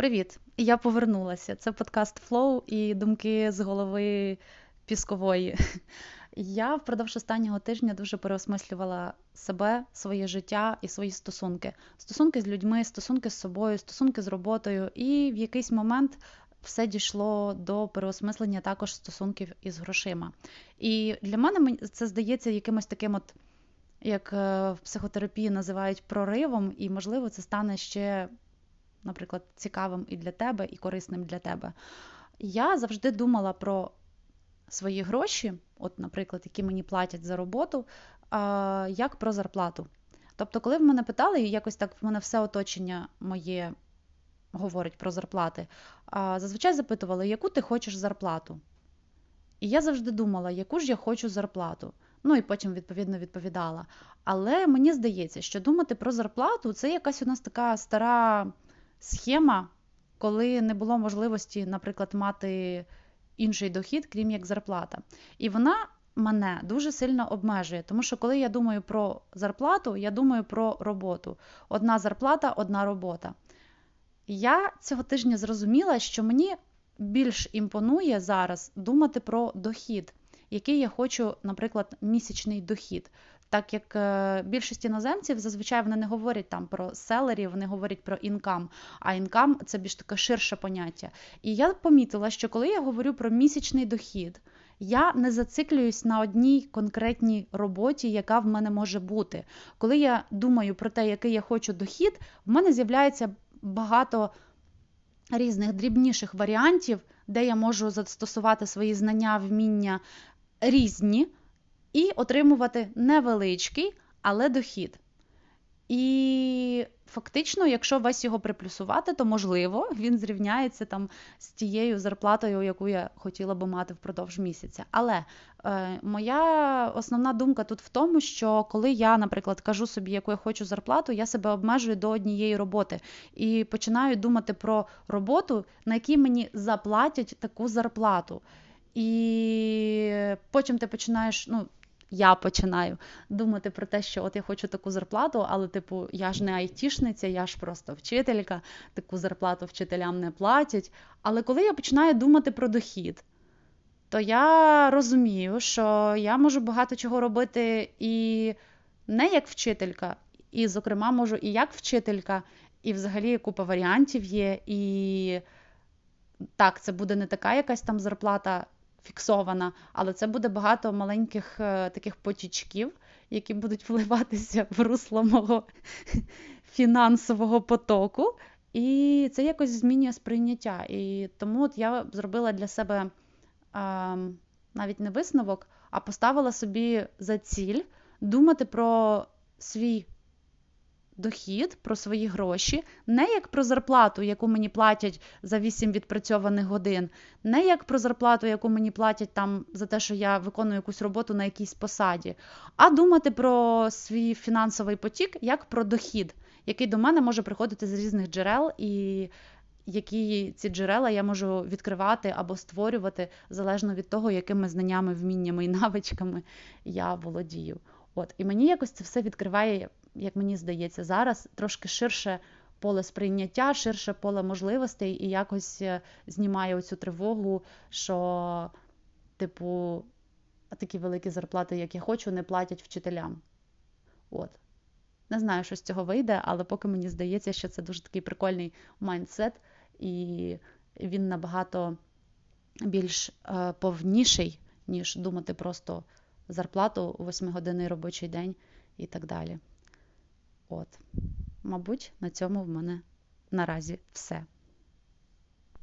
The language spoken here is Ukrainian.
Привіт! Я повернулася. Це подкаст Flow і думки з голови піскової. Я впродовж останнього тижня дуже переосмислювала себе, своє життя і свої стосунки. Стосунки з людьми, стосунки з собою, стосунки з роботою, і в якийсь момент все дійшло до переосмислення також стосунків із грошима. І для мене це здається якимось таким, от, як е, в психотерапії називають проривом, і, можливо, це стане ще наприклад, цікавим і для тебе, і корисним для тебе. Я завжди думала про свої гроші, от, наприклад, які мені платять за роботу, як про зарплату. Тобто, коли в мене питали, і якось так в мене все оточення моє говорить про зарплати, зазвичай запитували, яку ти хочеш зарплату. І я завжди думала, яку ж я хочу зарплату. Ну і потім, відповідно, відповідала. Але мені здається, що думати про зарплату це якась у нас така стара схема, коли не було можливості, наприклад, мати інший дохід, крім як зарплата. І вона мене дуже сильно обмежує, тому що коли я думаю про зарплату, я думаю про роботу. Одна зарплата, одна робота. Я цього тижня зрозуміла, що мені більш імпонує зараз думати про дохід, який я хочу, наприклад, місячний дохід. Так як е, більшість іноземців зазвичай вони не говорять там про селері, вони говорять про інкам, а інкам це більш таке ширше поняття. І я помітила, що коли я говорю про місячний дохід, я не зациклююсь на одній конкретній роботі, яка в мене може бути. Коли я думаю про те, який я хочу дохід, в мене з'являється багато різних дрібніших варіантів, де я можу застосувати свої знання, вміння різні і отримувати невеличкий, але дохід. І фактично, якщо весь його приплюсувати, то можливо він зрівняється там з тією зарплатою, яку я хотіла би мати впродовж місяця. Але е, моя основна думка тут в тому, що коли я, наприклад, кажу собі, яку я хочу зарплату, я себе обмежую до однієї роботи і починаю думати про роботу, на якій мені заплатять таку зарплату. І потім ти починаєш, ну, я починаю думати про те, що от я хочу таку зарплату, але, типу, я ж не айтішниця, я ж просто вчителька, таку зарплату вчителям не платять. Але коли я починаю думати про дохід, то я розумію, що я можу багато чого робити і не як вчителька, і, зокрема, можу і як вчителька, і взагалі купа варіантів є. І так, це буде не така якась там зарплата фіксована, але це буде багато маленьких е, таких потічків, які будуть вливатися в русло мого фінансового потоку. І це якось змінює сприйняття. І тому от я зробила для себе а, навіть не висновок, а поставила собі за ціль думати про свій дохід, про свої гроші, не як про зарплату, яку мені платять за 8 відпрацьованих годин, не як про зарплату, яку мені платять там за те, що я виконую якусь роботу на якійсь посаді, а думати про свій фінансовий потік як про дохід, який до мене може приходити з різних джерел і. Які ці джерела я можу відкривати або створювати залежно від того, якими знаннями, вміннями і навичками я володію. От і мені якось це все відкриває як мені здається, зараз трошки ширше поле сприйняття, ширше поле можливостей, і якось е, знімає оцю тривогу, що, типу, такі великі зарплати, як я хочу, не платять вчителям. От. Не знаю, що з цього вийде, але поки мені здається, що це дуже такий прикольний майндсет, і він набагато більш е, повніший, ніж думати просто зарплату у 8-годинний робочий день і так далі. От, мабуть, на цьому в мене наразі все.